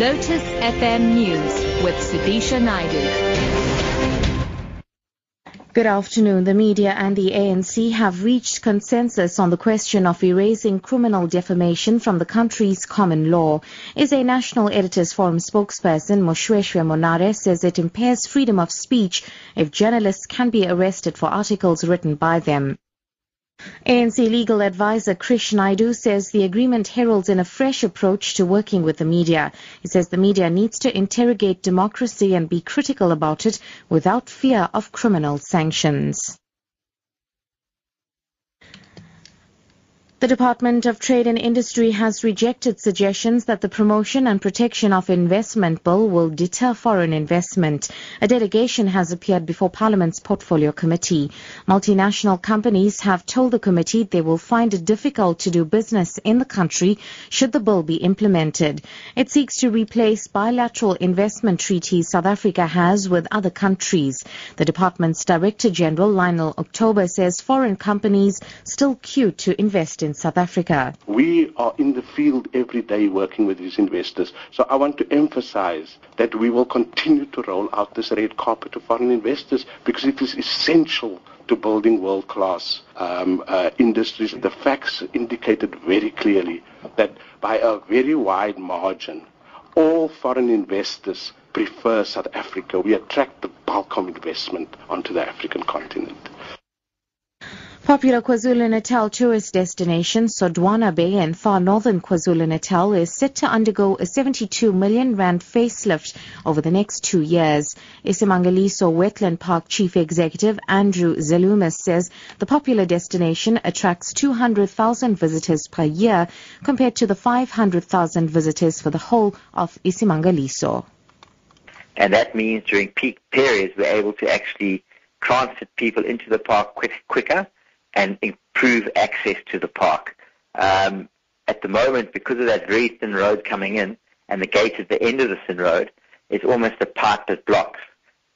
Lotus FM News with Sudisha Naidu. Good afternoon. The media and the ANC have reached consensus on the question of erasing criminal defamation from the country's common law. Is a National Editors Forum spokesperson Moshoeshoe Monare says it impairs freedom of speech if journalists can be arrested for articles written by them. ANC legal advisor Krish Naidoo says the agreement heralds in a fresh approach to working with the media. He says the media needs to interrogate democracy and be critical about it without fear of criminal sanctions. The Department of Trade and Industry has rejected suggestions that the Promotion and Protection of Investment Bill will deter foreign investment. A delegation has appeared before Parliament's Portfolio Committee. Multinational companies have told the committee they will find it difficult to do business in the country should the bill be implemented. It seeks to replace bilateral investment treaties South Africa has with other countries. The department's Director General Lionel October says foreign companies still queue to invest in in South Africa. We are in the field every day working with these investors. So I want to emphasize that we will continue to roll out this red carpet to foreign investors because it is essential to building world-class um, uh, industries. The facts indicated very clearly that by a very wide margin, all foreign investors prefer South Africa. We attract the bulk of investment onto the African continent. Popular KwaZulu-Natal tourist destination Sodwana Bay in far northern KwaZulu-Natal is set to undergo a 72 million rand facelift over the next two years. Isimangaliso Wetland Park Chief Executive Andrew Zaloumis says the popular destination attracts 200,000 visitors per year compared to the 500,000 visitors for the whole of Isimangaliso. And that means during peak periods we're able to actually transit people into the park quick, quicker and improve access to the park. Um, at the moment, because of that very thin road coming in and the gate at the end of the thin road, it's almost a pipe that blocks.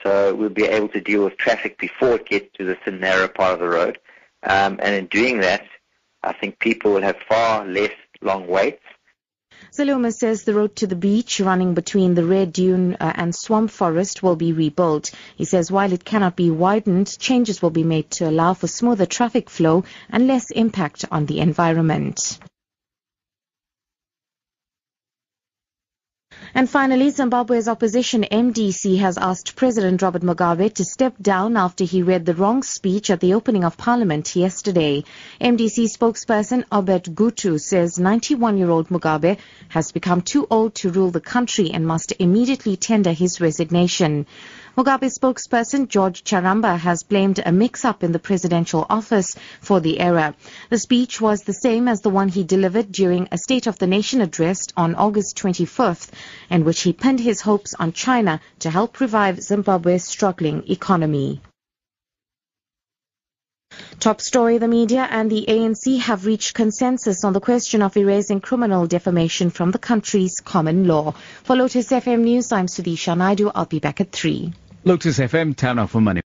So we'll be able to deal with traffic before it gets to the thin narrow part of the road. Um, and in doing that, I think people will have far less long waits Saloma says the road to the beach running between the Red Dune uh, and Swamp Forest will be rebuilt. He says while it cannot be widened, changes will be made to allow for smoother traffic flow and less impact on the environment. And finally, Zimbabwe's opposition MDC has asked President Robert Mugabe to step down after he read the wrong speech at the opening of parliament yesterday. MDC spokesperson Obed Gutu says 91-year-old Mugabe has become too old to rule the country and must immediately tender his resignation. Mugabe spokesperson George Charamba has blamed a mix-up in the presidential office for the error. The speech was the same as the one he delivered during a State of the Nation address on August 25th, in which he pinned his hopes on China to help revive Zimbabwe's struggling economy. Top story, the media and the ANC have reached consensus on the question of erasing criminal defamation from the country's common law. For Lotus FM News, I'm Sudisha Naidu. I'll be back at 3. Lotus FM, off for money.